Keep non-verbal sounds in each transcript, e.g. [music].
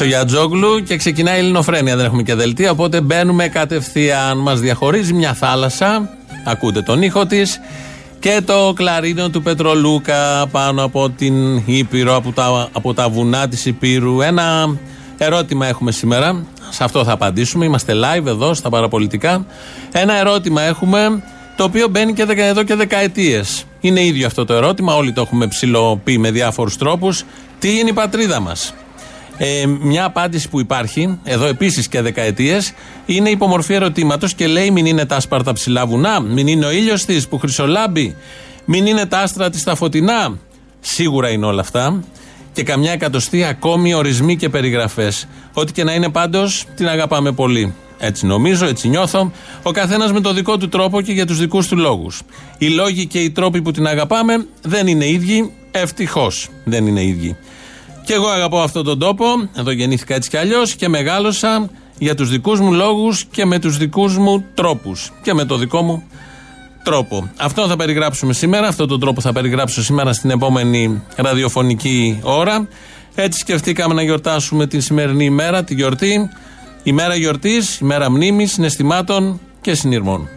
Τελείωσε ο Γιατζόγλου και ξεκινάει η Ελληνοφρένεια. Δεν έχουμε και δελτία, οπότε μπαίνουμε κατευθείαν. Μας διαχωρίζει μια θάλασσα. Ακούτε τον ήχο της. Και το κλαρίνο του Πετρολούκα πάνω από την Ήπειρο, από τα, από τα βουνά της Ήπειρου. Ένα ερώτημα έχουμε σήμερα. Σε αυτό θα απαντήσουμε. Είμαστε live εδώ στα παραπολιτικά. Ένα ερώτημα έχουμε το οποίο μπαίνει και εδώ και δεκαετίες. Είναι ίδιο αυτό το ερώτημα. Όλοι το έχουμε ψηλοποιεί με διάφορους τρόπους. Τι είναι η πατρίδα μας; Ε, μια απάντηση που υπάρχει, εδώ επίσης και δεκαετίες, είναι υπομορφή ερωτήματος και λέει: Μην είναι τα άσπαρτα ψηλά βουνά, μην είναι ο ήλιος της που χρυσολάμπει, μην είναι τα άστρα της τα φωτεινά. Σίγουρα είναι όλα αυτά. Και καμιά εκατοστή ακόμη ορισμοί και περιγραφές. Ό,τι και να είναι πάντως, την αγαπάμε πολύ. Έτσι νομίζω, έτσι νιώθω. Ο καθένας με το δικό του τρόπο και για τους δικούς του λόγους. Οι λόγοι και οι τρόποι που την αγαπάμε δεν είναι ίδιοι. Ευτυχώς δεν είναι ίδιοι. Και εγώ αγαπώ αυτόν τον τόπο. Εδώ γεννήθηκα έτσι κι αλλιώς και μεγάλωσα για τους δικούς μου λόγους και με τους δικούς μου τρόπους. Και με το δικό μου τρόπο. Αυτό θα περιγράψουμε σήμερα. Αυτόν τον τρόπο θα περιγράψω σήμερα στην επόμενη ραδιοφωνική ώρα. Έτσι σκεφτήκαμε να γιορτάσουμε την σημερινή ημέρα, τη γιορτή. Ημέρα γιορτής, ημέρα μνήμης, συναισθημάτων και συνειρμών.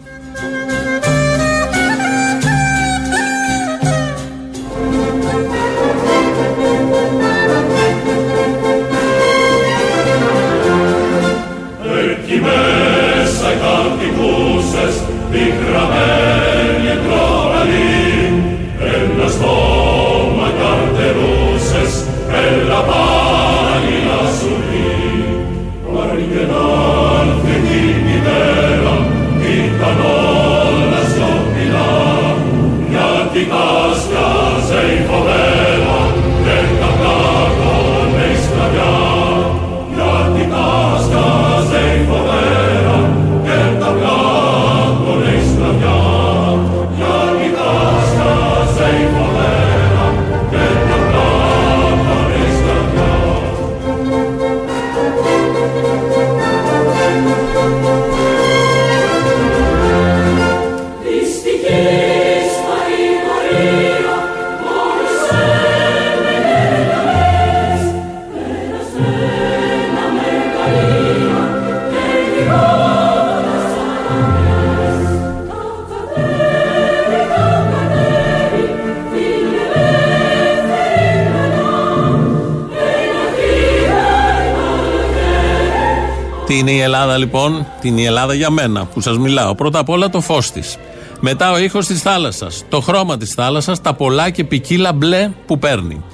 Η Ελλάδα λοιπόν, τι είναι η Ελλάδα για μένα που σας μιλάω. Πρώτα απ' όλα το φως της. Μετά ο ήχος της θάλασσας, το χρώμα της θάλασσας, τα πολλά και ποικίλα μπλε που παίρνει.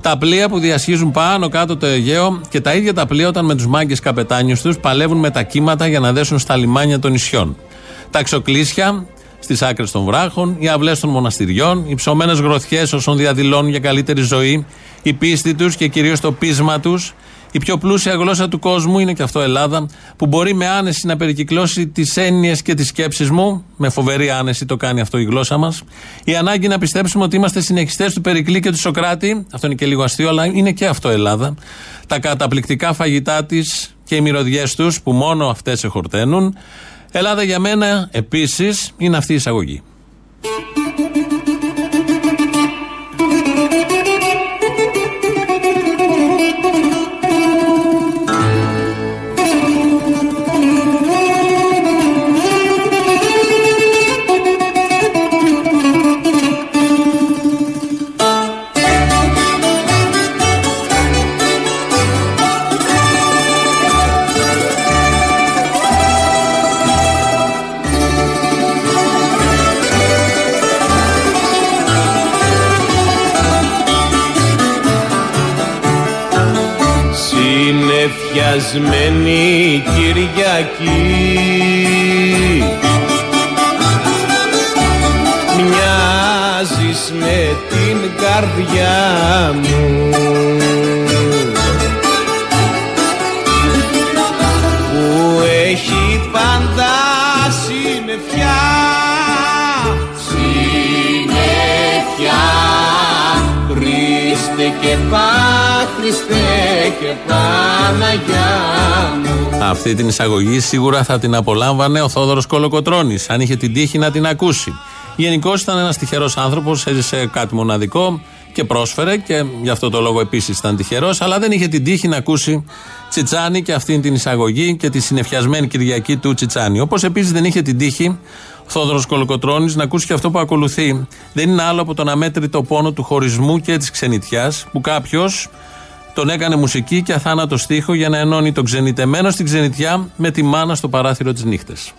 Τα πλοία που διασχίζουν πάνω κάτω το Αιγαίο και τα ίδια τα πλοία όταν με τους μάγκες καπετάνιους τους παλεύουν με τα κύματα για να δέσουν στα λιμάνια των νησιών. Τα ξοκλήσια στις άκρες των βράχων, οι αυλές των μοναστηριών, οι ψωμένες γροθιές όσων διαδηλώνουν για καλύτερη ζωή, η πίστη τους και κυρίως το πείσμα τους, η πιο πλούσια γλώσσα του κόσμου είναι και αυτό Ελλάδα, που μπορεί με άνεση να περικυκλώσει τις έννοιες και τις σκέψεις μου. Με φοβερή άνεση το κάνει αυτό η γλώσσα μας. Η ανάγκη να πιστέψουμε ότι είμαστε συνεχιστές του Περικλή και του Σοκράτη. Αυτό είναι και λίγο αστείο, αλλά είναι και αυτό Ελλάδα. Τα καταπληκτικά φαγητά της και οι μυρωδιές τους, που μόνο αυτές εχορταίνουν. Ελλάδα για μένα επίσης είναι αυτή η εισαγωγή. Αυτή την εισαγωγή σίγουρα θα την απολάμβανε ο Θόδωρος Κολοκοτρώνης αν είχε την τύχη να την ακούσει. Γενικώς ήταν ένας τυχερός άνθρωπος, έζησε κάτι μοναδικό και πρόσφερε και γι' αυτό το λόγο επίσης ήταν τυχερός, αλλά δεν είχε την τύχη να ακούσει Τσιτσάνι και αυτήν την εισαγωγή και τη συνεφιασμένη Κυριακή του Τσιτσάνι. Όπως επίσης δεν είχε την τύχη ο Θόδωρος Κολοκοτρόνη να ακούσει και αυτό που ακολουθεί. Δεν είναι άλλο από τον αμέτρητο πόνο του χωρισμού και της ξενιτιάς που κάποιος τον έκανε μουσική και αθάνατο στίχο για να ενώνει τον ξενιτεμένο στην ξενιτιά με τη μάνα στο παράθυρο τη νύχτες.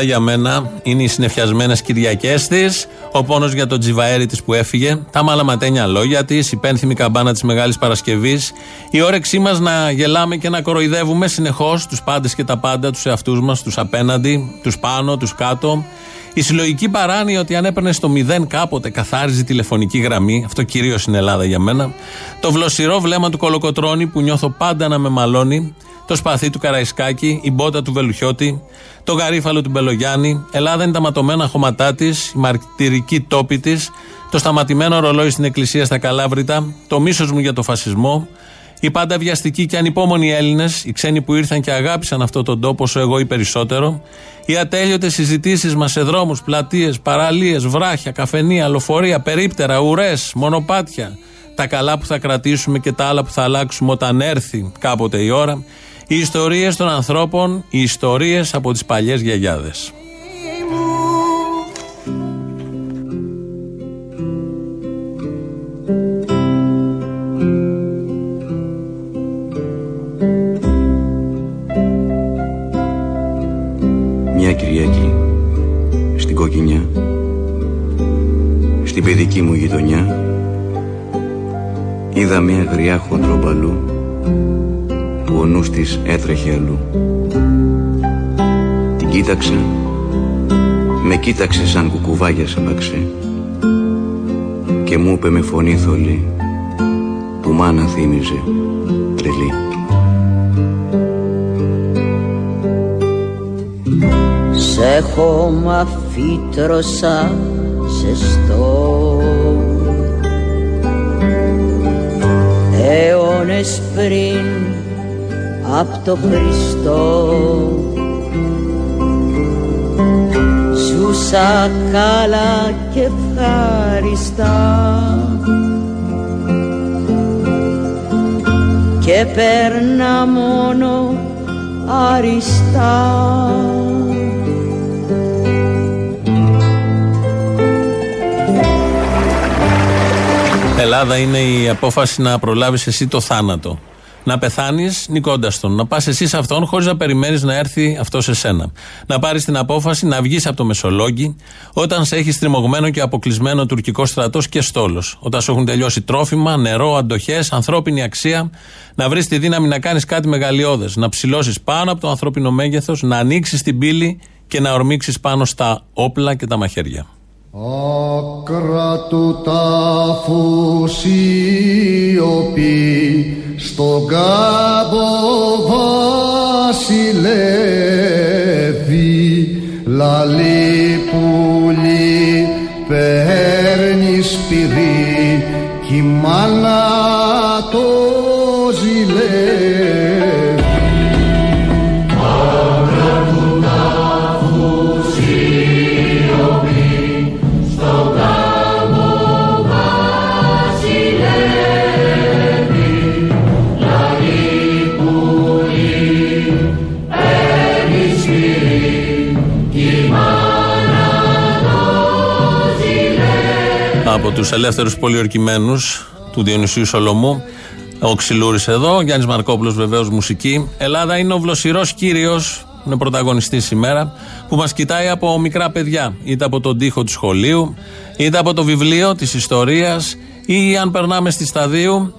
Ελλάδα για μένα. Είναι οι συνεφιασμένες Κυριακές της, ο πόνος για τον τζιβαέρι της που έφυγε, τα μαλαματένια λόγια της, η πένθυμη καμπάνα της Μεγάλης Παρασκευής, η όρεξή μας να γελάμε και να κοροϊδεύουμε συνεχώς τους πάντες και τα πάντα, τους εαυτούς μας, τους απέναντι, τους πάνω, τους κάτω. Η συλλογική παράνοια ότι αν έπαιρνες στο μηδέν κάποτε καθάριζε τηλεφωνική γραμμή, αυτό κυρίως είναι Ελλάδα για μένα. Το βλοσιρό βλέμμα του Κολοκοτρόνη που νιώθω πάντα να με μαλώνει το σπαθί του Καραϊσκάκη, η μπότα του Βελουχιώτη, το γαρίφαλο του Μπελογιάννη. Ελλάδα είναι τα ματωμένα χωματά της, η μαρτυρική τόπη της, το σταματημένο ρολόι στην εκκλησία στα Καλάβρητα, το μίσος μου για το φασισμό, οι πάντα βιαστικοί και ανυπόμονοι Έλληνες, οι ξένοι που ήρθαν και αγάπησαν αυτόν τον τόπο όσο εγώ ή περισσότερο, οι ατέλειωτες συζητήσεις μας σε δρόμους, πλατείες, παραλίες, βράχια, καφενεία, λοφορεία, περίπτερα, ουρές, μονοπάτια, τα καλά που θα κρατήσουμε και τα άλλα που θα αλλάξουμε όταν έρθει κάποτε η ώρα, οι ιστορίες των ανθρώπων, οι ιστορίες από τις παλιές γιαγιάδες. Μια Κυριακή στην Κοκκινιά στην παιδική μου γειτονιά είδα μια γριά χοντρομπαλού που ο νους της έτρεχε αλλού. Την κοίταξα, με κοίταξε σαν κουκουβάγια σε παξέ και μου είπε με φωνή θολή που μάνα θύμιζε τρελή. Σε χώμα φύτρωσα ζεστό αιώνες πριν απ' το Χριστό. Ζούσα καλά και ευχάριστα και παίρνα μόνο αριστά Ελλάδα είναι η απόφαση να προλάβεις εσύ το θάνατο να πεθάνεις νικώντας τον. Να πας εσύ σε αυτόν χωρίς να περιμένεις να έρθει αυτός σε σένα. Να πάρεις την απόφαση να βγεις από το Μεσολόγγι όταν σε έχεις στριμωγμένο και αποκλεισμένο τουρκικό στρατός και στόλος. Όταν σου έχουν τελειώσει τρόφιμα, νερό, αντοχές, ανθρώπινη αξία. Να βρεις τη δύναμη να κάνεις κάτι μεγαλειώδες. Να ψηλώσεις πάνω από το ανθρώπινο μέγεθος, να ανοίξεις την πύλη και να ορμήξεις πάνω στα όπλα και τα μαχαίρια. Άκρα του τάφου σιωπή στον κάμπο βασιλεύει λαλή πουλί παίρνεις σπυρί κι η μάνα από τους ελεύθερους πολιορκημένους του Διονυσίου Σολομού. Ο Ξυλούρης εδώ, Γιάννης Μαρκόπουλος βεβαίως μουσική. Ελλάδα είναι ο βλοσιρό κύριος είναι πρωταγωνιστής σήμερα, που μας κοιτάει από μικρά παιδιά, είτε από τον τοίχο του σχολείου, είτε από το βιβλίο της ιστορίας, ή αν περνάμε στη σταδίου,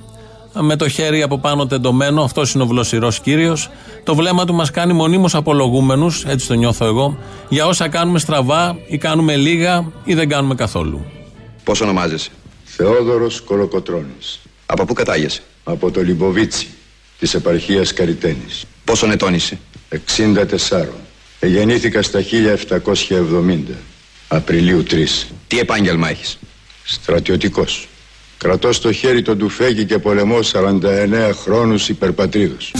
με το χέρι από πάνω τεντωμένο, αυτός είναι ο βλοσιρό κύριος. Το βλέμμα του μας κάνει μονίμως απολογούμενους, έτσι το νιώθω εγώ, για όσα κάνουμε στραβά ή κάνουμε λίγα ή δεν κάνουμε καθόλου. Πώς ονομάζεσαι, Θεόδωρος Κολοκοτρώνης. Από πού κατάγεσαι, Από το Λιμποβίτσι της επαρχίας Καριτένης. Πόσο ετών είσαι, 64. Γεννήθηκα στα 1770. Απριλίου 3. Τι επάγγελμα έχεις, Στρατιωτικός. Κρατώ στο χέρι τον τουφέκι και πολεμώ 49 χρόνους υπερπατρίδος.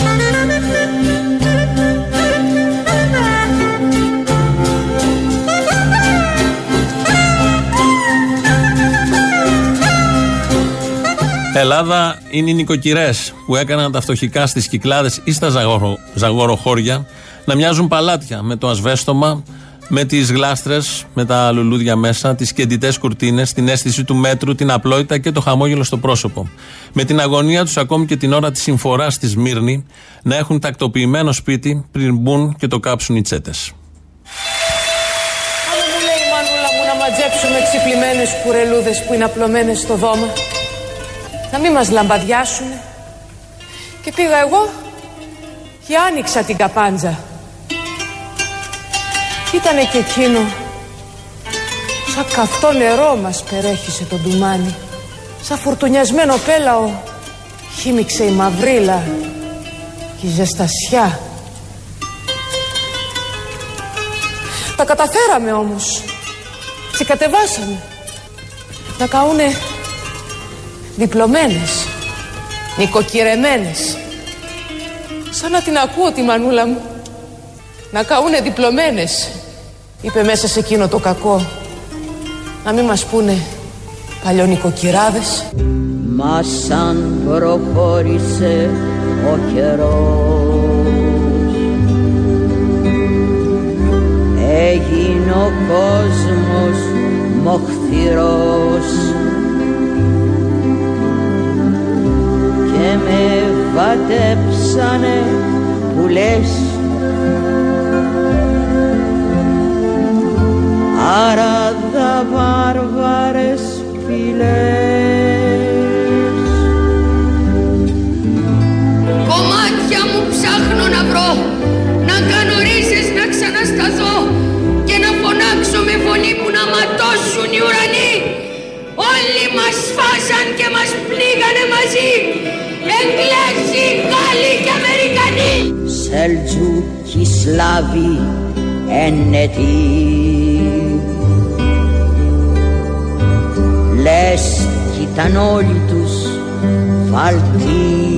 Ελλάδα είναι οι νοικοκυρές που έκαναν τα φτωχικά στις κυκλάδες ή στα ζαγορο, ζαγοροχώρια να μοιάζουν παλάτια με το ασβέστομα, με τις γλάστρες, με τα λουλούδια μέσα, τις κεντητέ κουρτίνες, την αίσθηση του μέτρου, την απλότητα και το χαμόγελο στο πρόσωπο. Με την αγωνία τους ακόμη και την ώρα της συμφοράς στη Σμύρνη να έχουν τακτοποιημένο σπίτι πριν μπουν και το κάψουν οι τσέτες. Άμα μου λέει η μανούλα μου να μαζέψουμε ξυπλημένες κουρελούδες που είναι απλωμένες στο δώμα να μην μας λαμπαδιάσουν και πήγα εγώ και άνοιξα την καπάντζα. Ήτανε και εκείνο σαν καυτό νερό μας περέχισε το ντουμάνι. Σαν φουρτουνιασμένο πέλαο χύμιξε η μαυρίλα και η ζεστασιά. Τα καταφέραμε όμως. Ξεκατεβάσαμε Να καούνε διπλωμένες Νοικοκυρεμένες. Σαν να την ακούω τη μανούλα μου. Να καούνε διπλωμένες Είπε μέσα σε εκείνο το κακό. Να μην μας πούνε παλιονικοκυράδες. Μας σαν προχώρησε ο καιρός. Έγινε ο κόσμος μοχθηρός Και με βατέψανε που λες Άραδα βάρβαρες φυλές Κομμάτια μου ψάχνω να βρω Να κάνω ρίζες να ξανασταθώ Και να φωνάξω με φωνή που να ματώσουν οι ουρανοί. Όλοι μας φάσαν και μας πλήγανε μαζί Εγγλέζοι, Γάλλοι και Αμερικανοί. Σελτζούκοι Σλάβοι ένετοι. Λες κι ήταν όλοι τους φαλτοί.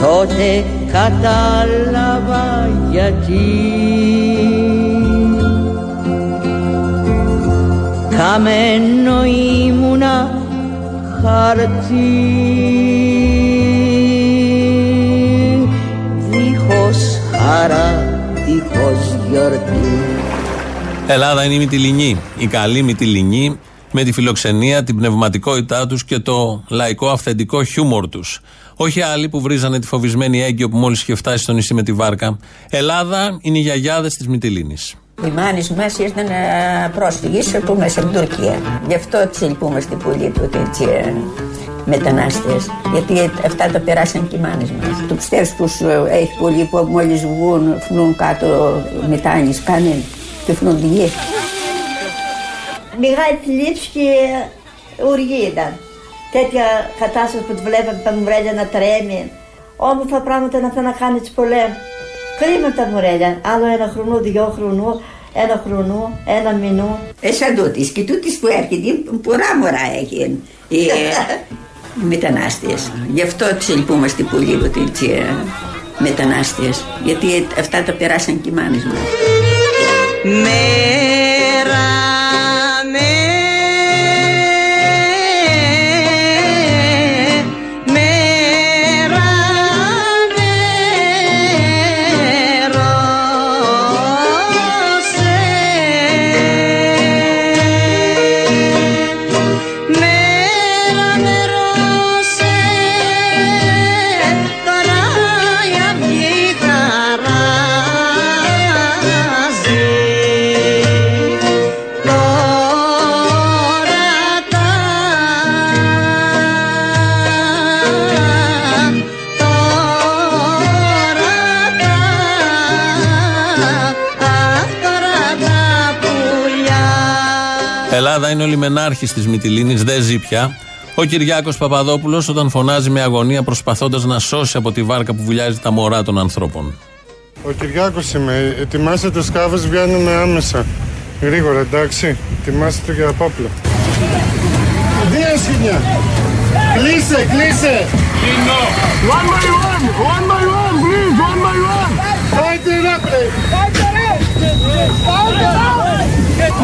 Τότε κατάλαβα γιατί Καμένο ήμουνα χαρτί Δίχως χαρά, δίχως γιορτή Ελλάδα είναι η Μυτιλινή. Η καλή Μυτιλινή με τη φιλοξενία, την πνευματικότητά τους και το λαϊκό αυθεντικό χιούμορ τους. Όχι άλλοι που βρίζανε τη φοβισμένη έγκυο που μόλις είχε φτάσει στο νησί με τη βάρκα. Ελλάδα είναι οι γιαγιάδες της Μυτιλίνης. Οι μάνες μας ήταν ε, πρόσφυγες που μέσα από την Τουρκία. Γι' αυτό τις λυπούμαστε πολύ του έτσι ε, μετανάστες. Γιατί αυτά τα περάσαν και οι μάνες μας. Το πιστεύεις πως ε, έχει πολλοί που μόλις βγουν, φνούν κάτω μετάνιες, κάνε και φνούν τη γη. Μεγάλη θλίψη και οργή ήταν. Τέτοια κατάσταση που τη βλέπαμε τα μουρέλια να τρέμει. Όμορφα πράγματα να θέλουν να κάνει τις πολέμου. Κρίμα τα μουρέλια. Άλλο ένα χρονό, δυο χρονού, ένα χρονού, ένα μηνού. Ε, σαν τούτης και τούτης που έρχεται, πολλά μωρά έχει οι, οι μετανάστες. Γι' αυτό τις λυπούμαστε πολύ που τις ε, μετανάστες. Γιατί αυτά τα περάσαν και οι μάνες μας. Μέρα είναι ο λιμενάρχη της Μυτιλίνης, δεν ζει πια. Ο Κυριάκος Παπαδόπουλος όταν φωνάζει με αγωνία προσπαθώντας να σώσει από τη βάρκα που βουλιάζει τα μωρά των ανθρώπων. Ο Κυριάκος είμαι. Ετοιμάστε σκάφο, βγαίνουμε άμεσα. Γρήγορα, εντάξει. Ετοιμάστε για πάπλο. Δύο σκηνιά. Κλείσε, κλείσε. One by one, one by one, please, one by one. Fight it up, please.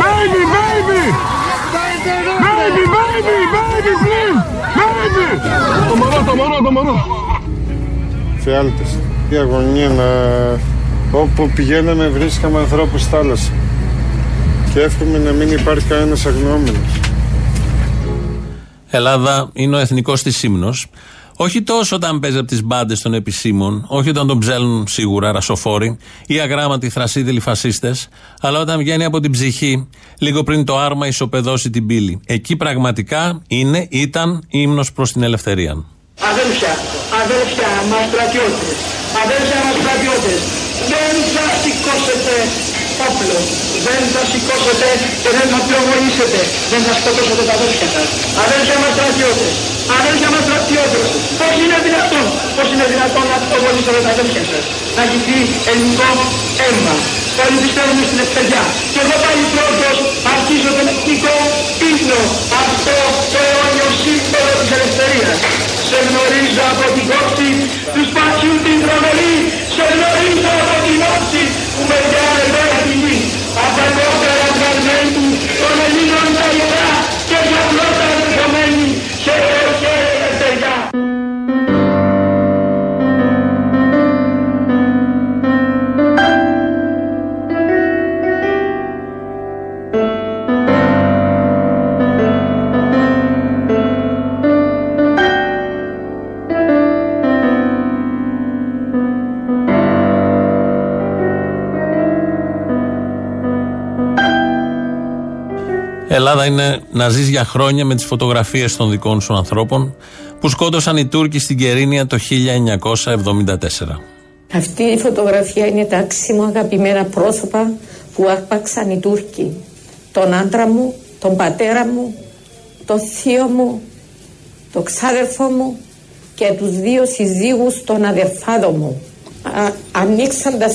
Baby, baby. Baby, baby, baby, please. Baby. Το μωρό, το μωρό, το μωρό. Φιάλτες. Η αγωνία να... Όπου πηγαίναμε βρίσκαμε ανθρώπους στη θάλασσα. Και εύχομαι να μην υπάρχει κανένας αγνώμενος. Ελλάδα είναι ο εθνικός της ύμνος. Όχι τόσο όταν παίζει από τις μπάντες των επισήμων, όχι όταν τον ψέλνουν σίγουρα ρασοφόροι ή αγράμματοι θρασίδηλοι φασίστες, αλλά όταν βγαίνει από την ψυχή, λίγο πριν το άρμα ισοπεδώσει την πύλη. Εκεί πραγματικά είναι, ήταν ύμνος προς την ελευθερία. Αδέλφια, αδέλφια μας στρατιώτες, αδέλφια μας στρατιώτες, δεν θα σηκώσετε όπλο. Δεν θα σηκώσετε και δεν θα πυροβολήσετε. Δεν θα σκοτώσετε τα αδέρφια σας. Αδέρφια μας στρατιώτες. Αδέρφια μας στρατιώτες. Πώς είναι δυνατόν. Πώς είναι δυνατόν να πυροβολήσετε τα αδέρφια σας. Να γυθεί ελληνικό αίμα. Όλοι πιστεύουμε στην ευκαιριά. Και εγώ πάλι πρώτος αρχίζω τον εθνικό ύπνο. Αυτό το αιώνιο σύμβολο της ελευθερίας. Σε γνωρίζω από την κόψη τους σπασιού την τρομερή. Σε γνωρίζω από την όψη που με πιάνε πέρα τη γη. Από τα κόκκαρα φραγμένου των Ελλήνων τα ιερά και για πρώτα ερχομένη Ελλάδα είναι να ζει για χρόνια με τις φωτογραφίες των δικών σου ανθρώπων που σκότωσαν οι Τούρκοι στην Κερίνια το 1974. Αυτή η φωτογραφία είναι τα άξιμο αγαπημένα πρόσωπα που άρπαξαν οι Τούρκοι. Τον άντρα μου, τον πατέρα μου, τον θείο μου, τον ξάδερφό μου και τους δύο συζύγους των αδερφάδων μου. Α, ανοίξαν τα,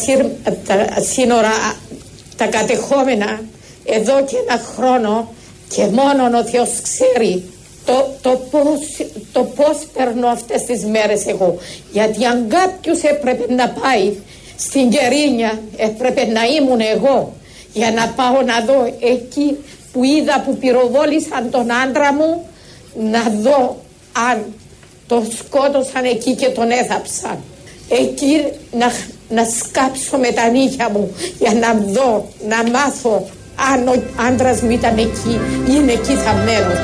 τα σύνορα, τα κατεχόμενα εδώ και ένα χρόνο και μόνο ο Θεός ξέρει το, το, πώς, το πώς περνώ αυτές τις μέρες εγώ. Γιατί αν κάποιος έπρεπε να πάει στην Κερίνια έπρεπε να ήμουν εγώ για να πάω να δω εκεί που είδα που πυροβόλησαν τον άντρα μου να δω αν το σκότωσαν εκεί και τον έθαψαν. Εκεί να, να σκάψω με τα νύχια μου για να δω, να μάθω αν ο άντρας μου ήταν εκεί, είναι εκεί θαμμένος.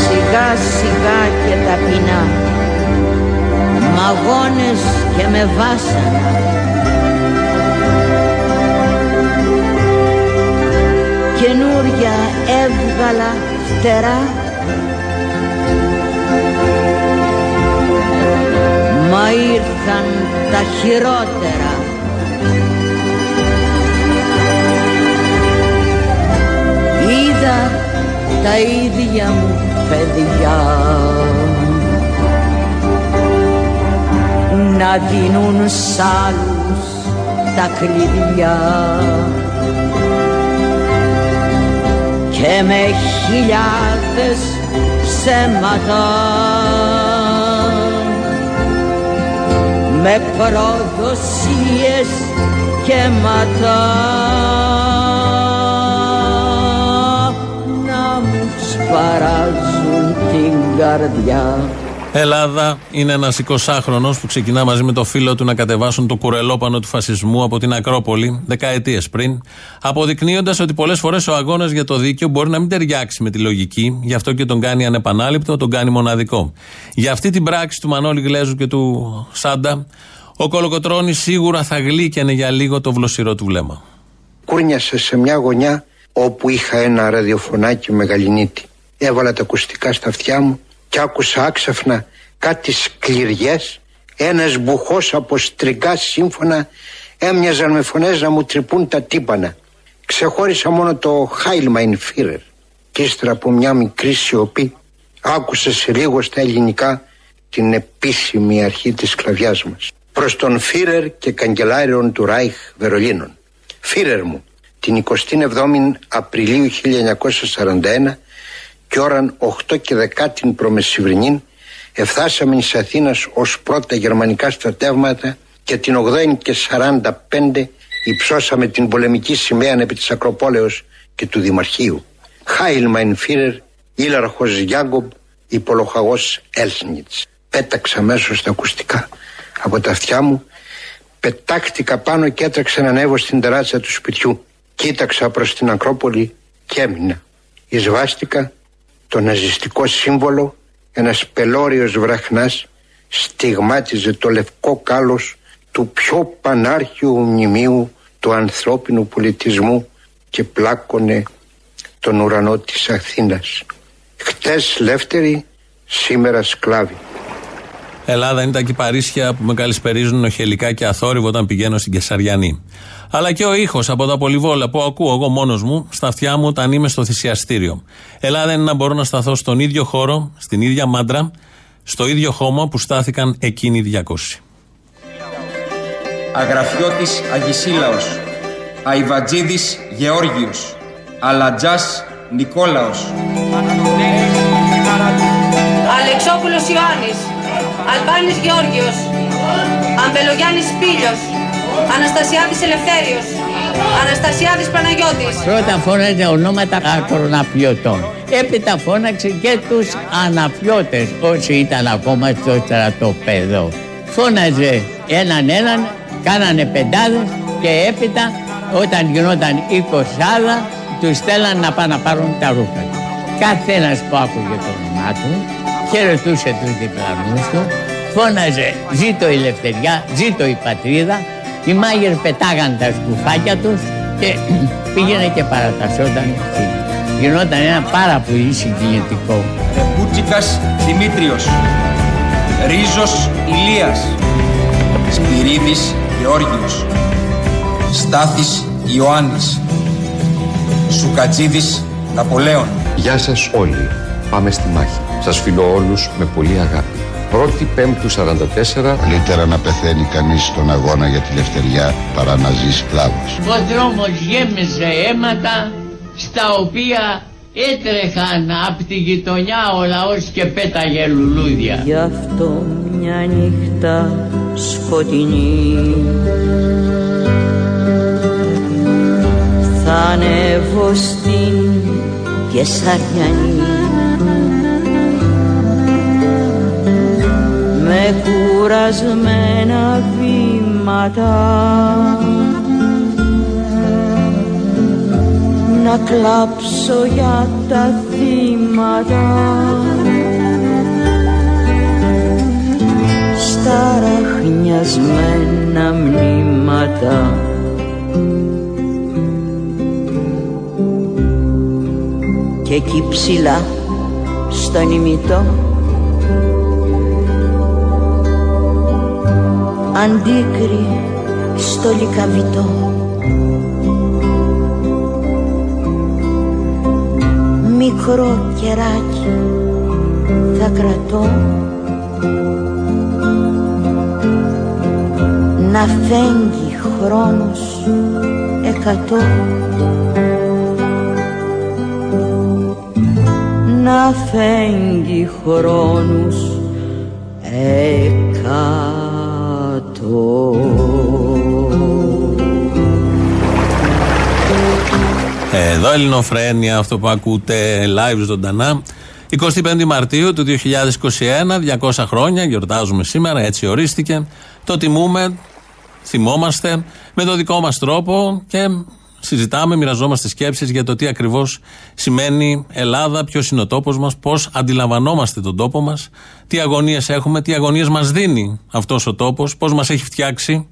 Σιγά σιγά και ταπεινά, μαγώνες και με βάσανα. Καινούρια έβγαλα φτερά Μα ήρθαν τα χειρότερα είδα τα ίδια μου παιδιά. Να δίνουν σ' άλλους τα κλειδιά. Και με χιλιάδες ψέματα. Με προδοσίες και ματά παράζουν την καρδιά. Ελλάδα είναι ένας 20χρονο που ξεκινά μαζί με το φίλο του να κατεβάσουν το κουρελόπανο του φασισμού από την Ακρόπολη δεκαετίες πριν, αποδεικνύοντας ότι πολλές φορές ο αγώνας για το δίκαιο μπορεί να μην ταιριάξει με τη λογική, γι' αυτό και τον κάνει ανεπανάληπτο, τον κάνει μοναδικό. Για αυτή την πράξη του Μανώλη Γλέζου και του Σάντα, ο Κολοκοτρόνη σίγουρα θα γλύκαινε για λίγο το βλοσιρό του βλέμμα. Κούρνιασε σε μια γωνιά όπου είχα ένα ραδιοφωνάκι μεγαλυνίτη έβαλα τα ακουστικά στα αυτιά μου και άκουσα άξαφνα κάτι σκληριές ένας μπουχός από στριγγά σύμφωνα έμοιαζαν με φωνές να μου τρυπούν τα τύπανα Ξεχώρισα μόνο το Χάιλμαϊν Φίρερ και ύστερα από μια μικρή σιωπή άκουσα σε λίγο στα ελληνικά την επίσημη αρχή της σκλαβιάς μας. Προς τον Φίρερ και καγκελάριον του Ράιχ Βερολίνων. Φίρερ μου, την 27η Απριλίου 1941 και ώραν 8 και 10 την προμεσηβρινή εφθάσαμε εις Αθήνας ως πρώτα γερμανικά στρατεύματα και την 8η και 45 υψώσαμε την πολεμική σημαία επί της Ακροπόλεως και του Δημαρχείου. Χάιλ Μαϊν Φίρερ, Ήλαρχος Γιάγκομπ, υπολοχαγός Έλσνιτς. Πέταξα μέσω στα ακουστικά από τα αυτιά μου, πετάχτηκα πάνω και έτρεξα να ανέβω στην τεράστια του σπιτιού. Κοίταξα προς την Ακρόπολη και έμεινα. Εισβάστηκα το ναζιστικό σύμβολο, ένας πελώριος βραχνάς στιγμάτιζε το λευκό κάλος του πιο πανάρχιου μνημείου του ανθρώπινου πολιτισμού και πλάκωνε τον ουρανό της Αθήνας. Χτες λεύτερη, σήμερα σκλάβη. Ελλάδα είναι τα κυπαρίσια που με καλησπερίζουν νοχελικά και αθόρυβο όταν πηγαίνω στην Κεσαριανή. Αλλά και ο ήχος από τα πολυβόλα που ακούω εγώ μόνος μου στα αυτιά μου όταν είμαι στο θυσιαστήριο. Ελλάδα είναι να μπορώ να σταθώ στον ίδιο χώρο, στην ίδια μάντρα, στο ίδιο χώμα που στάθηκαν εκείνοι οι 200. Αγραφιώτης Αγισίλαος Αϊβατζίδης Γεώργιος Αλατζάς Νικόλαος Αλεξόπουλος Ιωάννης Αλβάνης Γεώργιος Αμπελογιάννης Πίλιος Αναστασιάδης Ελευθέριος. Αναστασιάδης Παναγιώτης. Πρώτα φώναζε ονόματα ακροναφιωτών Έπειτα φώναξε και τους αναφιώτες όσοι ήταν ακόμα στο στρατοπέδο. Φώναζε έναν έναν, κάνανε πεντάδες και έπειτα όταν γινόταν η κοσάδα τους στέλναν να πάνε να πάρουν τα ρούχα Καθένας που άκουγε το όνομά του χαιρετούσε τους διπλανούς του, φώναζε «Ζήτω η ελευθεριά, ζήτω η πατρίδα». Οι μάγειρ πετάγαν τα σκουφάκια τους και [clears throat] πήγαινε και παρατασσόταν Γινόταν ένα πάρα πολύ συγκινητικό. Πούτσικας Δημήτριος Ρίζος Ηλίας Σπυρίδης Γεώργιος Στάθης Ιωάννης Σουκατζίδης Ναπολέων Γεια σας όλοι. Πάμε στη μάχη. Σας φιλώ όλους με πολύ αγάπη. 1η Πέμπτου 44. Καλύτερα να πεθαίνει κανείς στον αγώνα για τη ελευθεριά παρά να ζει σκλάβος. Ο δρόμος γέμιζε αίματα στα οποία έτρεχαν από τη γειτονιά ο λαός και πέταγε λουλούδια. Γι' αυτό μια νύχτα σκοτεινή θα ανέβω στην Κεσαριανή με κουρασμένα βήματα. Να κλάψω για τα θύματα. Στα ραχνιασμένα μνήματα. Και εκεί ψηλά στον ημιτό αντίκρι στο λικαβιτό. Μικρό κεράκι θα κρατώ. Να φέγγει χρόνος εκατό. Να φέγγει χρόνους εκατό Εδώ Ελληνοφρένια, αυτό που ακούτε live ζωντανά. 25 Μαρτίου του 2021, 200 χρόνια, γιορτάζουμε σήμερα, έτσι ορίστηκε. Το τιμούμε, θυμόμαστε με το δικό μας τρόπο και συζητάμε, μοιραζόμαστε σκέψεις για το τι ακριβώς σημαίνει Ελλάδα, ποιος είναι ο τόπος μας, πώς αντιλαμβανόμαστε τον τόπο μας, τι αγωνίες έχουμε, τι αγωνίες μας δίνει αυτός ο τόπος, πώς μας έχει φτιάξει,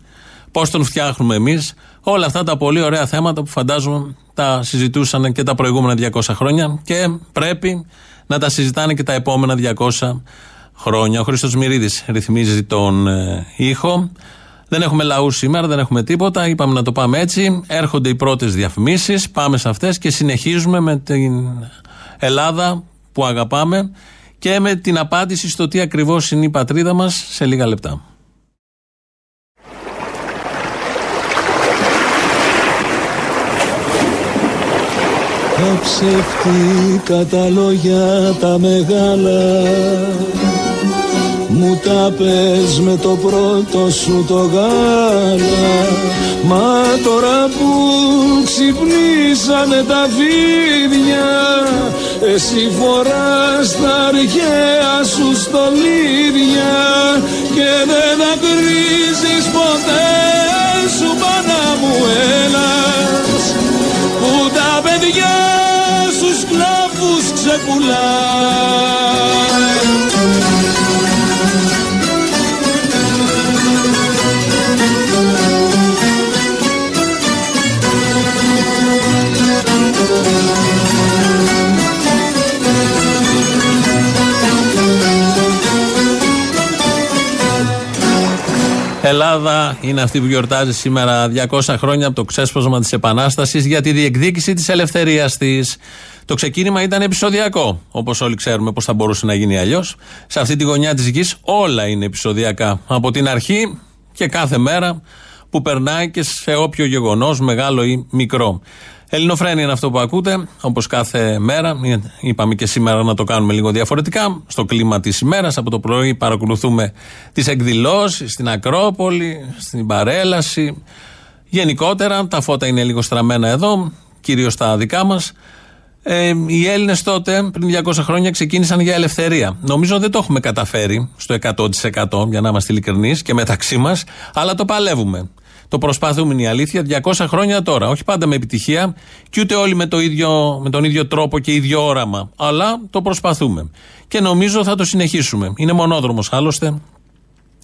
πώς τον φτιάχνουμε εμείς. Όλα αυτά τα πολύ ωραία θέματα που φαντάζομαι τα συζητούσαν και τα προηγούμενα 200 χρόνια και πρέπει να τα συζητάνε και τα επόμενα 200 χρόνια. Ο Χρήστος Μυρίδης ρυθμίζει τον ε, ήχο. Δεν έχουμε λαούς σήμερα, δεν έχουμε τίποτα. Είπαμε να το πάμε έτσι. Έρχονται οι πρώτες διαφημίσεις. Πάμε σε αυτές και συνεχίζουμε με την Ελλάδα που αγαπάμε και με την απάντηση στο τι ακριβώς είναι η πατρίδα μας σε λίγα λεπτά. Τα ψεύτικα τα λόγια τα μεγάλα μου τα πες με το πρώτο σου το γάλα. Μα τώρα που ξυπνήσανε τα φίδια Εσύ φοράς τα αρχαία σου στολίδια Και δεν ακρίζεις ποτέ σου μάνα μου έλας. Που τα παιδιά σου σκλάβους ξεπουλάς Ελλάδα είναι αυτή που γιορτάζει σήμερα 200 χρόνια από το ξέσπασμα της Επανάστασης για τη διεκδίκηση της ελευθερίας της. Το ξεκίνημα ήταν επεισοδιακό, όπως όλοι ξέρουμε πώς θα μπορούσε να γίνει αλλιώς. Σε αυτή τη γωνιά της γης όλα είναι επεισοδιακά. Από την αρχή και κάθε μέρα που περνάει και σε όποιο γεγονός, μεγάλο ή μικρό. Ελληνοφρένια είναι αυτό που ακούτε, όπως κάθε μέρα. Είπαμε και σήμερα να το κάνουμε λίγο διαφορετικά. Στο κλίμα της ημέρας, από το πρωί παρακολουθούμε τις εκδηλώσεις στην Ακρόπολη, στην Παρέλαση. Γενικότερα, τα φώτα είναι λίγο στραμμένα εδώ, κυρίως τα δικά μας. Ε, οι Έλληνες τότε, πριν 200 χρόνια, ξεκίνησαν για ελευθερία. Νομίζω δεν το έχουμε καταφέρει στο 100% για να είμαστε ειλικρινείς και μεταξύ μας, αλλά το παλεύουμε. Το προσπαθούμε είναι η αλήθεια 200 χρόνια τώρα. Όχι πάντα με επιτυχία και ούτε όλοι με, το ίδιο, με τον ίδιο τρόπο και ίδιο όραμα. Αλλά το προσπαθούμε. Και νομίζω θα το συνεχίσουμε. Είναι μονόδρομος άλλωστε.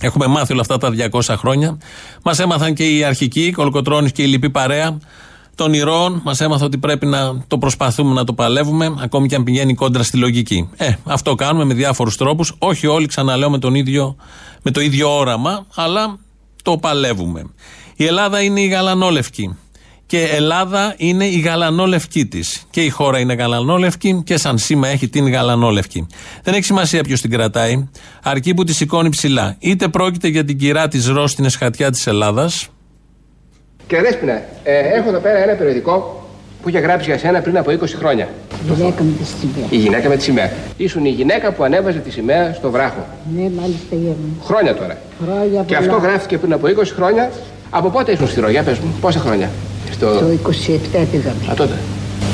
Έχουμε μάθει όλα αυτά τα 200 χρόνια. Μας έμαθαν και οι αρχικοί, οι Κολοκοτρόνη και η λοιπή παρέα των ηρώων. Μας έμαθαν ότι πρέπει να το προσπαθούμε να το παλεύουμε, ακόμη και αν πηγαίνει κόντρα στη λογική. Ε, αυτό κάνουμε με διάφορους τρόπους. Όχι όλοι, ξαναλέω, με, τον ίδιο, με το ίδιο όραμα, αλλά το παλεύουμε. Η Ελλάδα είναι η γαλανόλευκη. Και Ελλάδα είναι η γαλανόλευκή της. Και η χώρα είναι γαλανόλευκη και σαν σήμα έχει την γαλανόλευκη. Δεν έχει σημασία ποιος την κρατάει, αρκεί που τη σηκώνει ψηλά. Είτε πρόκειται για την κυρά της Ρος στην εσχατιά της Ελλάδας. Κύριε Δέσποινα, ε, έχω εδώ πέρα ένα περιοδικό που είχε γράψει για σένα πριν από 20 χρόνια. Η γυναίκα με τη σημαία. Η γυναίκα με τη σημαία. Ήσουν η γυναίκα που ανέβαζε τη σημαία στο βράχο. Ναι, μάλιστα γέρμα. Χρόνια τώρα. Χρόνια Και αυτό γράφτηκε πριν από 20 χρόνια. Από πότε ήσουν στη Ρογιά, πες μου, πόσα χρόνια; Στο... Το 27 πήγαμε. Α, τότε.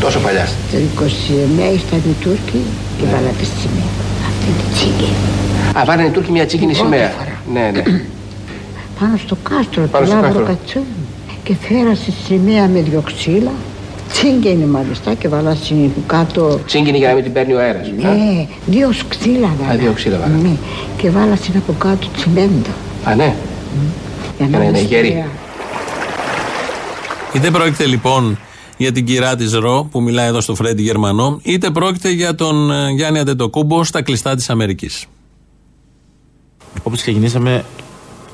Τόσο παλιά. Το 29 ήταν οι Τούρκοι και βάλατε τη σημαία. Αυτή είναι η τσίγκη. Α, βάλανε οι Τούρκοι μια τσίγκινη σημαία. Ναι, ναι. Πάνω στο κάστρο, Πάνω του στο Λάβρο κάστρο. Κατσούν. Και φέρασε σημαία με δυο ξύλα. Τσίγκαινε μάλιστα και βάλασε κάτω. Τσίγκινη για να μην την παίρνει ο αέρας. Ναι, δύο ξύλα βάλα. Α, δύο ξύλα βάλα. Ναι. Και βάλασε από κάτω τσιμέντο. Α, ναι. Για να είναι γερή. σπουδαία. Είτε πρόκειται λοιπόν για την κυρά της Ρο που μιλάει εδώ στο Φρέντι Γερμανό, είτε πρόκειται για τον ε, Γιάννη Αντετοκούμπο στα κλειστά της Αμερικής. Όπως ξεκινήσαμε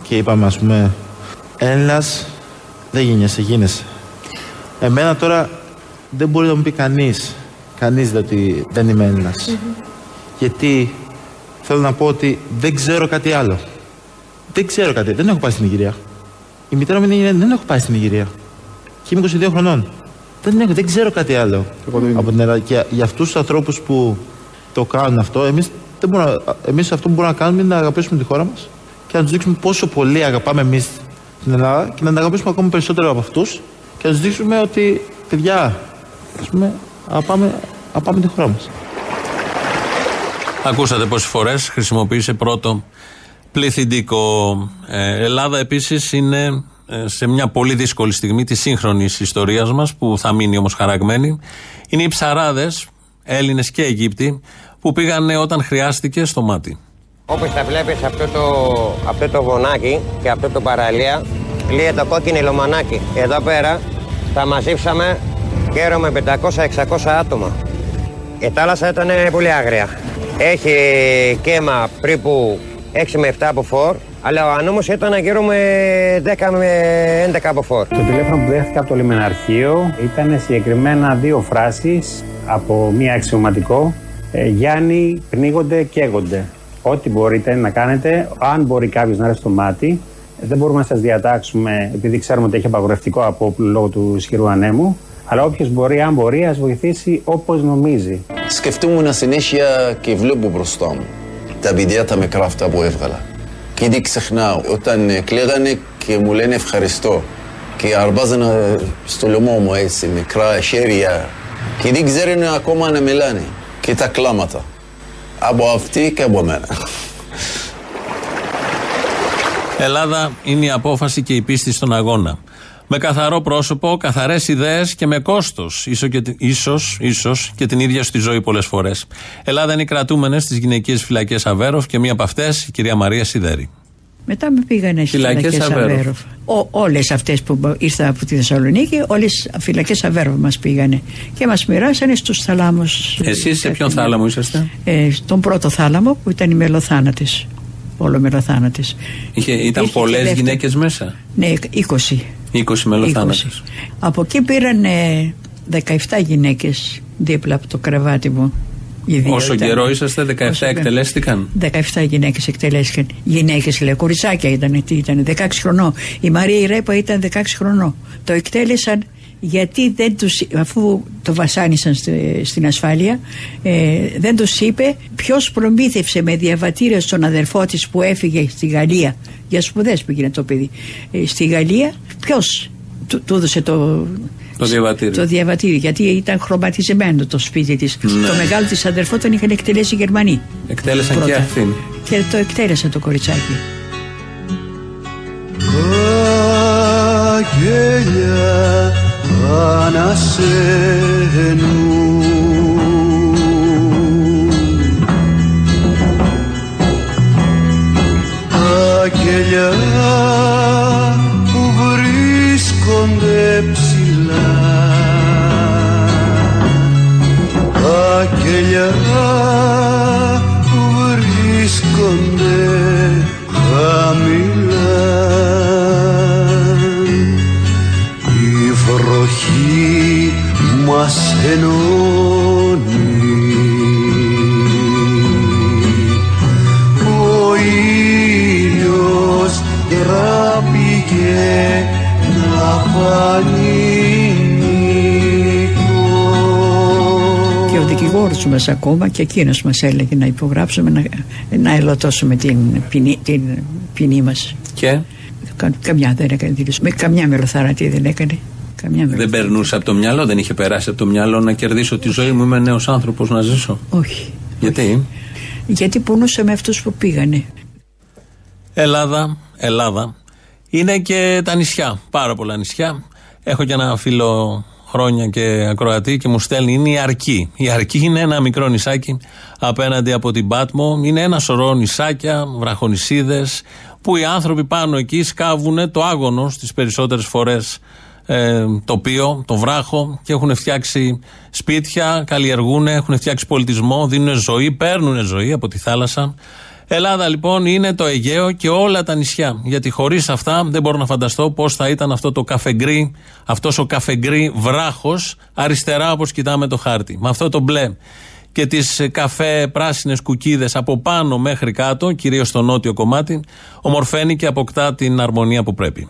και είπαμε ας πούμε Έλληνας δεν γίνεσαι, γίνεσαι. Εμένα τώρα δεν μπορεί να μου πει κανείς, κανείς δε ότι δεν είμαι Έλληνας. Γιατί θέλω να πω ότι δεν ξέρω κάτι άλλο. Δεν ξέρω κάτι, δεν έχω πάει στην Ιγυρία. Η μητέρα μου είναι Ιγυρία, δεν έχω πάει στην Ιγυρία. Και είμαι 22 χρονών. Δεν, έχω, δεν ξέρω κάτι άλλο από την Ελλάδα. Και για αυτούς τους ανθρώπους που το κάνουν αυτό, εμείς, δεν μπορούμε, να- εμείς αυτό που μπορούμε να κάνουμε είναι να αγαπήσουμε τη χώρα μας και να τους δείξουμε πόσο πολύ αγαπάμε εμείς την Ελλάδα και να την αγαπήσουμε ακόμα περισσότερο από αυτούς και να τους δείξουμε ότι, παιδιά, ας πούμε, αγαπάμε, αγαπάμε τη χώρα μας. Ακούσατε πόσες φορές χρησιμοποίησε πρώτο πληθυντικό. Ε, Ελλάδα επίσης είναι ε, σε μια πολύ δύσκολη στιγμή της σύγχρονης ιστορίας μας, που θα μείνει όμως χαραγμένη. Είναι οι ψαράδες, Έλληνες και Αιγύπτιοι, που πήγαν όταν χρειάστηκε στο μάτι. Όπως τα βλέπεις αυτό το, αυτό το γονάκι και αυτό το παραλία λύε το κόκκινο λομανάκι. Εδώ πέρα τα μαζίψαμε γύρω με 500-600 άτομα. Η θάλασσα ήταν πολύ άγρια. Έχει καίμα περίπου 6 με 7 από φόρ, Αλλά ο άνομο ήταν γύρω με 10 με 11 από φόρ. Το τηλέφωνο που δέχτηκα από το λιμεναρχείο ήταν συγκεκριμένα δύο φράσεις από μία αξιωματικό. Ε, Γιάννη, πνίγονται, καίγονται. Ό,τι μπορείτε να κάνετε, αν μπορεί κάποιος να έρθει στο μάτι, δεν μπορούμε να σας διατάξουμε, επειδή ξέρουμε ότι έχει απαγορευτικό από λόγω του ισχυρού ανέμου. Αλλά όποιος μπορεί, αν μπορεί, ας βοηθήσει όπως νομίζει. Σκεφτόμουν συνέχεια και βλέπω μπροστά μου τα παιδιά τα μικρά αυτά που έβγαλα. Και δεν ξεχνάω όταν κλαίγανε και μου λένε ευχαριστώ. Και αρπάζανε στο λαιμό μου έτσι, μικρά χέρια. Και δεν ξέρουν ακόμα να μιλάνε. Και τα κλάματα. Από αυτή και από μένα. Ελλάδα είναι η απόφαση και η πίστη στον αγώνα. Με καθαρό πρόσωπο, καθαρές ιδέες και με κόστος. ίσως ίσως και την ίδια στη ζωή πολλές φορές. Ελλάδα είναι οι κρατούμενες στις γυναικείες φυλακές Αβέροφ και μία από αυτές η κυρία Μαρία Σιδέρη. Μετά με πήγανε στις φυλακές Αβέροφ. Όλες αυτές που ήρθαν από τη Θεσσαλονίκη, όλες οι φυλακές Αβέροφ μας πήγανε. Και μας μοιράσανε στους θάλαμους. Εσείς σε ποιον θάλαμο είσαστε, ε, Στον πρώτο θάλαμο που ήταν η μελοθάνατης. Όλο μελοθάνατης. Ήταν πολλές γυναίκες μέσα; Ναι, 20. 20 μελοθάνατες. Από εκεί πήραν 17 γυναίκες δίπλα από το κρεβάτι μου. Όσο ήταν. καιρό είσαστε, 17 Όσο εκτελέστηκαν; 17 γυναίκες εκτελέστηκαν. Γυναίκες, λέει, κοριτσάκια ήταν, τι ήταν, 16 χρονών. Η Μαρία Ρέπα ήταν 16 χρονών. Το εκτέλεσαν γιατί δεν τους, αφού το βασάνισαν στην ασφάλεια, ε, δεν τους είπε ποιος προμήθευσε με διαβατήρια στον αδερφό της που έφυγε στη Γαλλία για σπουδές πήγαινε το παιδί ε, στη Γαλλία ποιος του, του έδωσε το, το διαβατήριο. Το διαβατήριο, γιατί ήταν χρωματιζεμένο το σπίτι της. Ναι. Το μεγάλο της αδερφό τον είχαν εκτελέσει οι Γερμανοί. Εκτέλεσαν Πρώτα. και αυτήν. Και το εκτέλεσαν το κοριτσάκι. Αγγέλια ανασένουν Αγγέλια που βρίσκονται Αγγέλια που βρίσκονται χαμηλά. Η βροχή μας ενώνει. Ο ήλιος τράπηκε να Και ο δικηγόρο μας ακόμα και εκείνος μας έλεγε να υπογράψουμε, να, να ελωτώσουμε την ποινή, την ποινή μας. Και; Καμιά δεν έκανε δήλωση. Με καμιά μελοθαρατή δεν έκανε. Καμιά δεν περνούσε από το μυαλό, δεν είχε περάσει από το μυαλό να κερδίσω τη ζωή μου. Είμαι νέος άνθρωπος να ζήσω. Όχι. Γιατί; Όχι. Γιατί πονούσε με αυτούς που πήγανε. Ελλάδα, Ελλάδα. Είναι και τα νησιά. Πάρα πολλά νησιά. Έχω και ένα φίλο χρόνια και ακροατή και μου στέλνει είναι η Αρκή. Η Αρκή είναι ένα μικρό νησάκι απέναντι από την Πάτμο. Είναι ένα σωρό νησάκια, βραχονισίδες που οι άνθρωποι πάνω εκεί σκάβουν το άγωνο στις περισσότερες φορές ε, τοπίο, το βράχο και έχουν φτιάξει σπίτια, καλλιεργούν, έχουν φτιάξει πολιτισμό, δίνουν ζωή, παίρνουν ζωή από τη θάλασσα. Ελλάδα λοιπόν είναι το Αιγαίο και όλα τα νησιά. Γιατί χωρίς αυτά δεν μπορώ να φανταστώ πώς θα ήταν αυτό το καφεγκρί, αυτός ο καφεγκρί βράχος αριστερά όπως κοιτάμε το χάρτη. Με αυτό το μπλε και τις καφέ πράσινες κουκίδες από πάνω μέχρι κάτω, κυρίως στο νότιο κομμάτι, ομορφαίνει και αποκτά την αρμονία που πρέπει.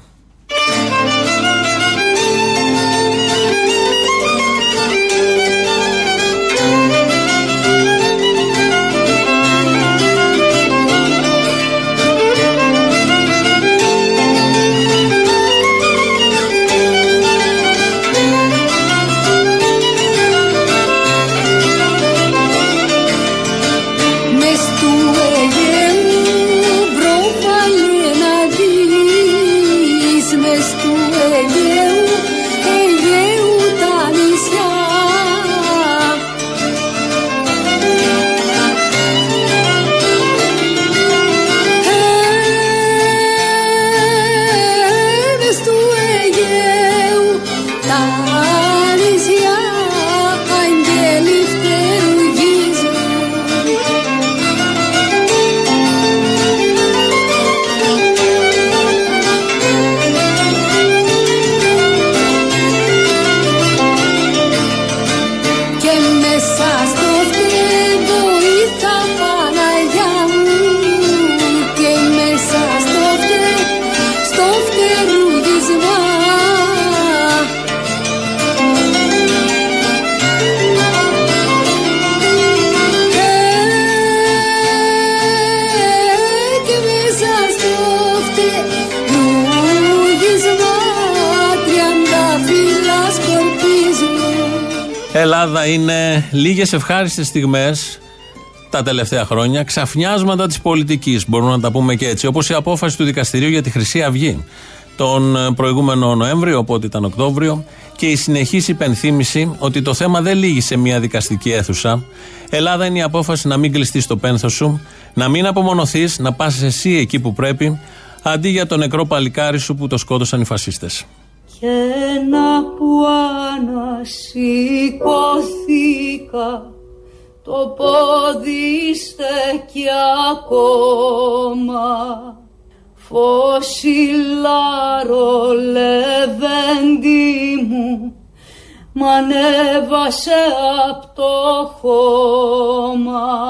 Ελλάδα είναι λίγες ευχάριστες στιγμές τα τελευταία χρόνια, ξαφνιάσματα της πολιτικής, μπορούμε να τα πούμε και έτσι, όπως η απόφαση του δικαστηρίου για τη Χρυσή Αυγή τον προηγούμενο Νοέμβριο, οπότε ήταν Οκτώβριο, και η συνεχής υπενθύμηση ότι το θέμα δεν λύγει σε μια δικαστική αίθουσα. Ελλάδα είναι η απόφαση να μην κλειστεί στο πένθος σου, να μην απομονωθείς, να πας εσύ εκεί που πρέπει, αντί για το νεκρό παλικάρι σου που το σκότωσαν οι φασίστες. Και να που ανασηκωθήκα το πόδι στέκει ακόμα φωσιλάρο λεβέντι μου μ' ανέβασε απ' το χώμα.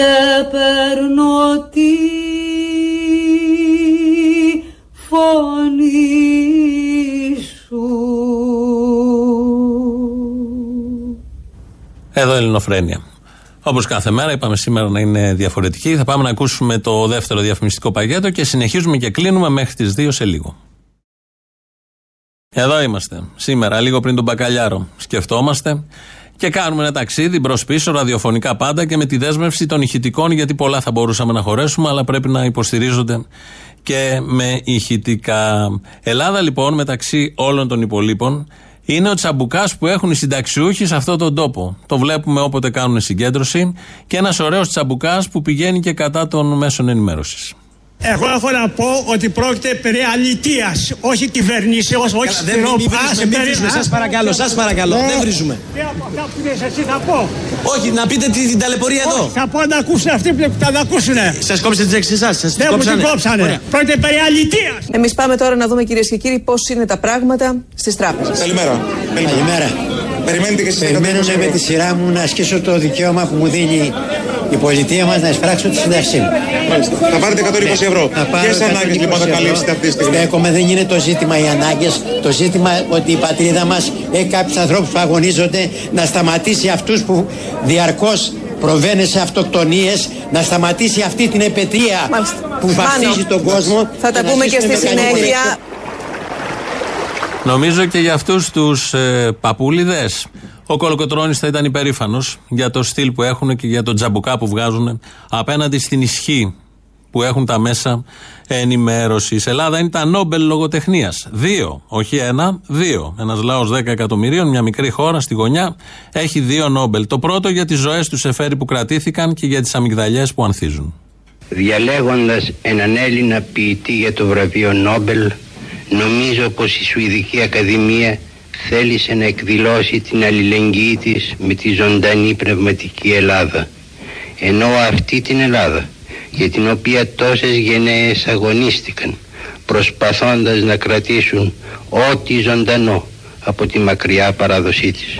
Και παίρνω τη φωνή σου. Εδώ Ελληνοφρένια. Όπως κάθε μέρα, είπαμε σήμερα να είναι διαφορετική. Θα πάμε να ακούσουμε το δεύτερο διαφημιστικό παγέτο και συνεχίζουμε και κλείνουμε μέχρι τις 2 σε λίγο. Εδώ είμαστε. Σήμερα, λίγο πριν τον Μπακαλιάρο. Σκεφτόμαστε και κάνουμε ένα ταξίδι μπρος-πίσω, ραδιοφωνικά πάντα και με τη δέσμευση των ηχητικών, γιατί πολλά θα μπορούσαμε να χωρέσουμε, αλλά πρέπει να υποστηρίζονται και με ηχητικά. Ελλάδα λοιπόν, μεταξύ όλων των υπολοίπων, είναι ο τσαμπουκάς που έχουν οι συνταξιούχοι σε αυτόν τον τόπο. Το βλέπουμε όποτε κάνουν συγκέντρωση και ένας ωραίος τσαμπουκάς που πηγαίνει και κατά των μέσων ενημέρωσης. Εγώ έχω να πω ότι πρόκειται περί αλητίας, όχι κυβερνήσεως, όχι Καλά, δεν μην βρίζουμε, μην βρίζουμε, σας παρακαλώ, σας παρακαλώ, δεν βρίζουμε. Τι από αυτά που λες εσύ θα πω; Όχι, να πείτε την, την ταλαιπωρία εδώ. Όχι, θα πω να ακούσουν αυτοί που θα τα ακούσουνε. Σας κόψετε τις εξής σας, σας Δεν μου την κόψανε. κόψανε. Ωραία. Πρόκειται περί αλητίας. Εμείς πάμε τώρα να δούμε κυρίες και κύριοι πώς είναι τα πράγματα στις τράπεζες. Καλημέρα. Καλημέρα. Περιμένετε και εσείς Περιμένω εκατό με ευρώ. τη σειρά μου να ασκήσω το δικαίωμα που μου δίνει η πολιτεία μας να εισπράξω τη σύνταξή μου. Μάλιστα. Θα πάρετε 120 ευρώ. Θα πάρω Ποιες 120 ανάγκες λοιπόν θα ευρώ. καλύψετε αυτή τη στιγμή; Στέκομαι, δεν είναι το ζήτημα οι ανάγκες. Το ζήτημα ότι η πατρίδα μας έχει κάποιους ανθρώπους που αγωνίζονται να σταματήσει αυτούς που διαρκώς προβαίνει σε αυτοκτονίες, να σταματήσει αυτή την επαιτία που βαφτίζει τον κόσμο. Θα τα να πούμε και ζήσουμε στη με καλή συνέχεια. Νομίζω και για αυτούς τους ε, παππούλιδες. Ο Κολοκοτρόνη θα ήταν υπερήφανος για το στυλ που έχουν και για το τζαμπουκά που βγάζουν απέναντι στην ισχύ που έχουν τα μέσα ενημέρωσης. Η Ελλάδα είναι τα Νόμπελ λογοτεχνίας. Δύο, όχι ένα, δύο. Ένας λαός 10 εκατομμυρίων, μια μικρή χώρα στη γωνιά, έχει δύο Νόμπελ. Το πρώτο για τις ζωές τους Σεφέρι που κρατήθηκαν και για τις αμυγδαλιές που ανθίζουν. Διαλέγοντας έναν Έλληνα ποιητή για το βραβείο Νόμπελ, νομίζω πως η Σουηδική Ακαδημία θέλησε να εκδηλώσει την αλληλεγγύη της με τη ζωντανή πνευματική Ελλάδα. Ενώ αυτή την Ελλάδα, για την οποία τόσες γενναίες αγωνίστηκαν, προσπαθώντας να κρατήσουν ό,τι ζωντανό από τη μακριά παράδοσή της.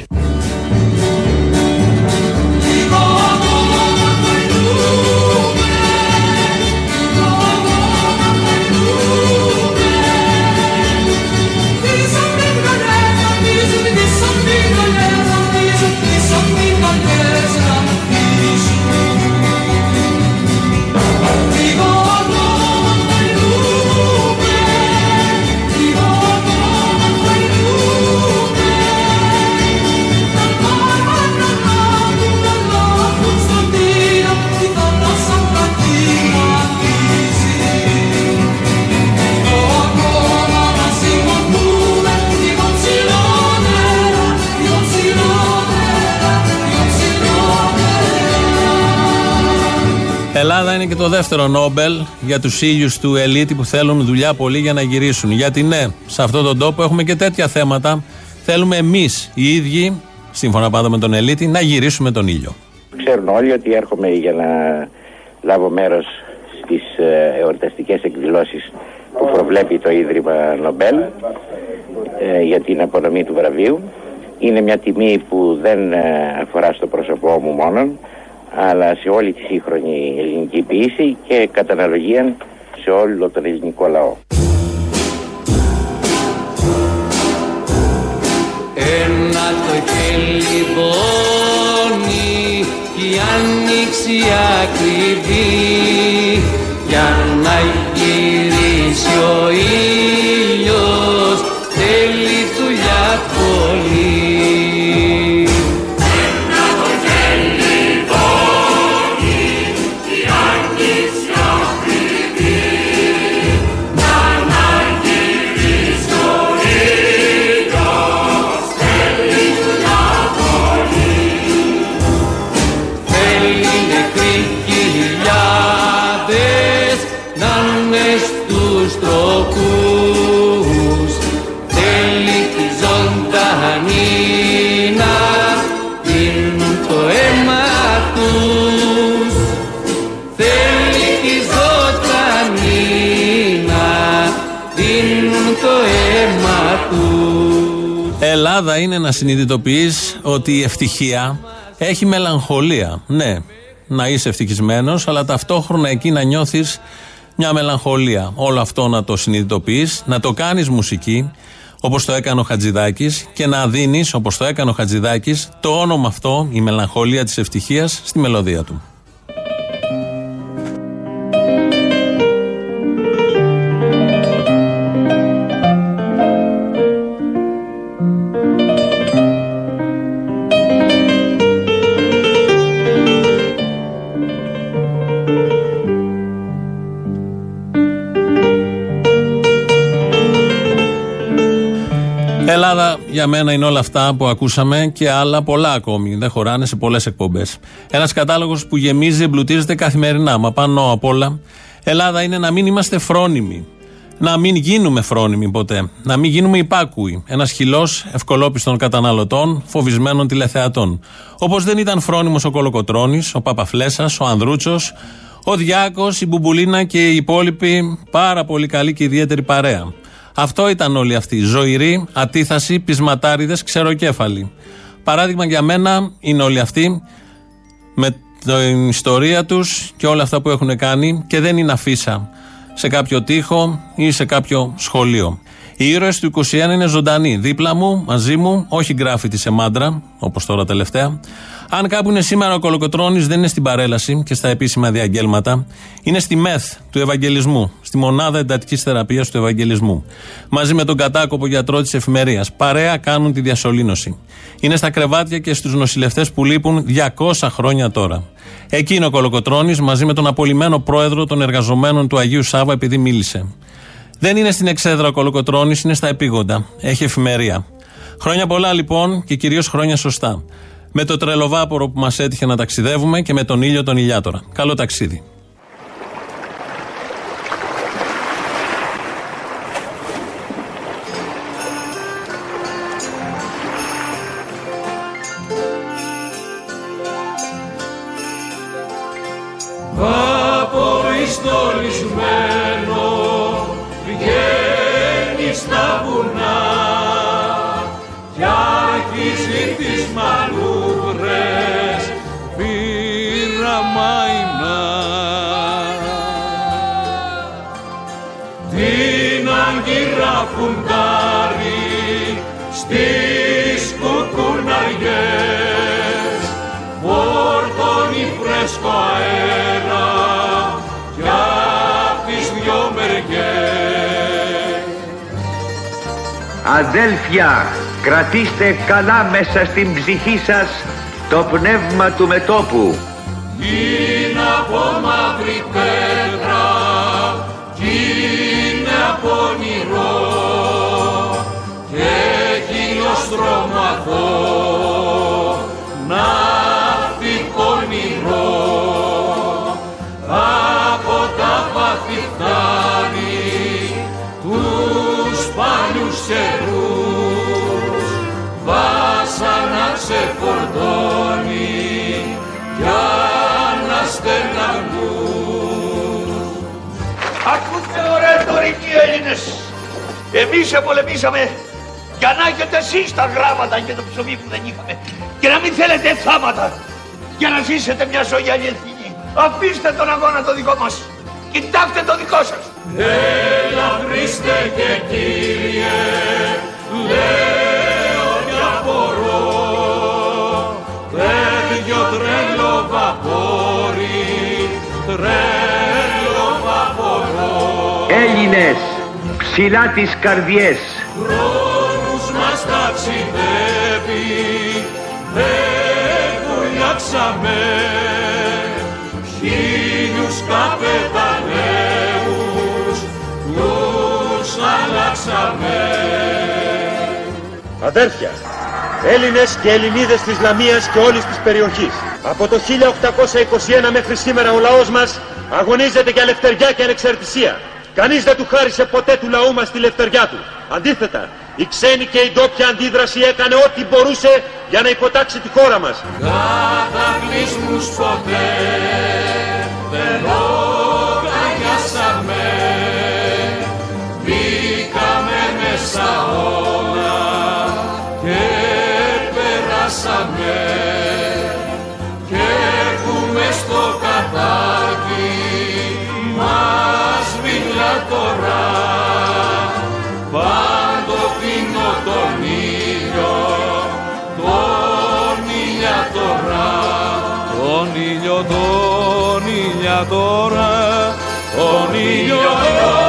Δεύτερο Νόμπελ για τους ήλιου του ελίτη που θέλουν δουλειά πολύ για να γυρίσουν. Γιατί ναι, σε αυτόν τον τόπο έχουμε και τέτοια θέματα. Θέλουμε εμείς οι ίδιοι, σύμφωνα πάντα με τον ελίτη, να γυρίσουμε τον ήλιο. Ξέρουν όλοι ότι έρχομαι για να λάβω μέρος στις ε, εορταστικές εκδηλώσεις που προβλέπει το Ίδρυμα Νομπέλ ε, για την απονομή του βραβείου. Είναι μια τιμή που δεν ε, αφορά στο πρόσωπό μου μόνον, αλλά σε όλη τη σύγχρονη ελληνική ποιήση και κατά αναλογία σε όλο τον ελληνικό λαό. Ένα το χέλι πόνι κι η άνοιξη ακριβή για να γυρίσει ο ήλιος είναι να συνειδητοποιείς ότι η ευτυχία έχει μελαγχολία. Ναι, να είσαι ευτυχισμένος, αλλά ταυτόχρονα εκεί να νιώθεις μια μελαγχολία. Όλο αυτό να το συνειδητοποιείς, να το κάνεις μουσική, όπως το έκανε ο Χατζηδάκης, και να δίνεις, όπως το έκανε ο Χατζηδάκης, το όνομα αυτό, η μελαγχολία της ευτυχίας, στη μελωδία του. Ελλάδα για μένα είναι όλα αυτά που ακούσαμε και άλλα πολλά ακόμη. Δεν χωράνε σε πολλές εκπομπές. Ένας κατάλογος που γεμίζει, εμπλουτίζεται καθημερινά. Μα πάνω απ' όλα, Ελλάδα είναι να μην είμαστε φρόνιμοι. Να μην γίνουμε φρόνιμοι ποτέ. Να μην γίνουμε υπάκουοι. Ένας χυλός ευκολόπιστων καταναλωτών, φοβισμένων τηλεθεατών. Όπως δεν ήταν φρόνιμος ο Κολοκοτρόνη, ο Παπαφλέσσα, ο Ανδρούτσος, ο Διάκος, η Μπουμπουλίνα και οι υπόλοιποι πάρα πολύ καλή και ιδιαίτερη παρέα. Αυτό ήταν όλοι αυτοί. Ζωηροί, ατίθασοι, πεισματάριδες, ξεροκέφαλοι. Παράδειγμα για μένα είναι όλοι αυτοί με την ιστορία τους και όλα αυτά που έχουν κάνει και δεν είναι αφίσα σε κάποιο τοίχο ή σε κάποιο σχολείο. Οι ήρωες του 21 είναι ζωντανοί. Δίπλα μου, μαζί μου, όχι γκράφιτι σε μάντρα, όπως τώρα τελευταία. Αν κάπου είναι σήμερα ο Κολοκοτρόνη, δεν είναι στην παρέλαση και στα επίσημα διαγγέλματα. Είναι στη ΜΕΘ του Ευαγγελισμού, στη μονάδα εντατικής θεραπείας του Ευαγγελισμού. Μαζί με τον κατάκοπο γιατρό της εφημερίας. Παρέα κάνουν τη διασωλήνωση. Είναι στα κρεβάτια και στους νοσηλευτές που λείπουν 200 χρόνια τώρα. Εκεί είναι ο Κολοκοτρόνη μαζί με τον απολυμμένο πρόεδρο των εργαζομένων του Αγίου Σάβα επειδή μίλησε. Δεν είναι στην εξέδρα ο Κολοκοτρόνη, είναι στα επίγοντα. Έχει εφημερία. Χρόνια πολλά λοιπόν και κυρίως χρόνια σωστά. Με το τρελοβάπορο που μας έτυχε να ταξιδεύουμε και με τον ήλιο τον ηλιάτορα. Καλό ταξίδι. Απορριστολισμένο βγαίνει στα βουνά κι άρχισε τις μανούβρες Αδέλφια, κρατήστε καλά μέσα στην ψυχή σας το πνεύμα του μετόπου. Ακούτε Ακούστε ωραία ρητορική Έλληνες. Εμείς επολεμήσαμε για να έχετε εσείς τα γράμματα για το ψωμί που δεν είχαμε. Και να μην θέλετε θάματα για να ζήσετε μια ζωή αλληλεθνική. Αφήστε τον αγώνα το δικό μας. Κοιτάξτε το δικό σας. Ελα και Κύριε, Έλληνες, ψηλά τις καρδιές. Χρόνους μας ταξιδεύει, δεν βουλιάξαμε, χίλιους καπεταναίους, τους αλλάξαμε. Αδέρφια, Έλληνες και Ελληνίδες της Λαμίας και όλης της περιοχής. Από το 1821 μέχρι σήμερα ο λαός μας αγωνίζεται για ελευθεριά και ανεξαρτησία. Κανείς δεν του χάρισε ποτέ του λαού μας τη λευτεριά του. Αντίθετα, η ξένη και η ντόπια αντίδραση έκανε ό,τι μπορούσε για να υποτάξει τη χώρα μας. Κατακλυσμούς ποτέ δεν τον ήλιο τον ηλιατορά τον ήλιο τον